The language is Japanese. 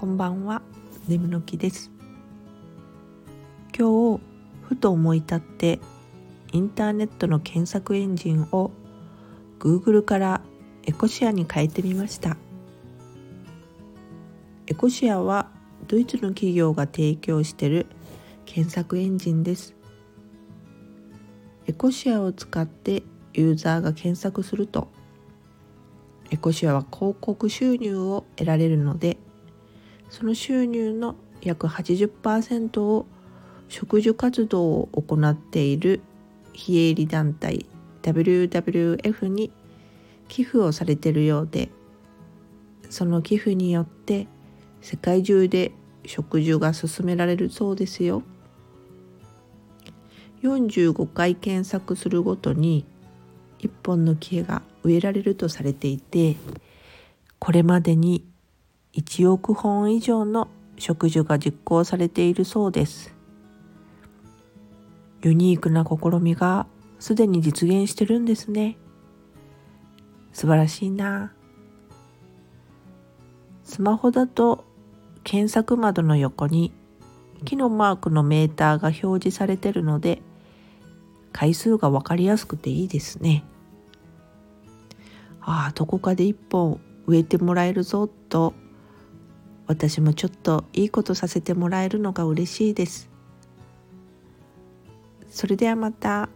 こんばんは。眠の木です。今日ふと思い立ってインターネットの検索エンジンを Google からエコシアに変えてみました。エコシアはドイツの企業が提供している検索エンジンです。エコシアを使ってユーザーが検索するとエコシアは広告収入を得られるのでその収入の約80%を植樹活動を行っている非営利団体 WWF に寄付をされているようでその寄付によって世界中で植樹が進められるそうですよ。45回検索するごとに1本の木が植えられるとされていてこれまでに1億本以上の植樹が実行されているそうです。ユニークな試みがすでに実現してるんですね。素晴らしいな。スマホだと検索窓の横に木のマークのメーターが表示されてるので回数が分かりやすくていいですね。ああどこかで一本植えてもらえるぞと私もちょっといいことさせてもらえるのが嬉しいですそれではまた。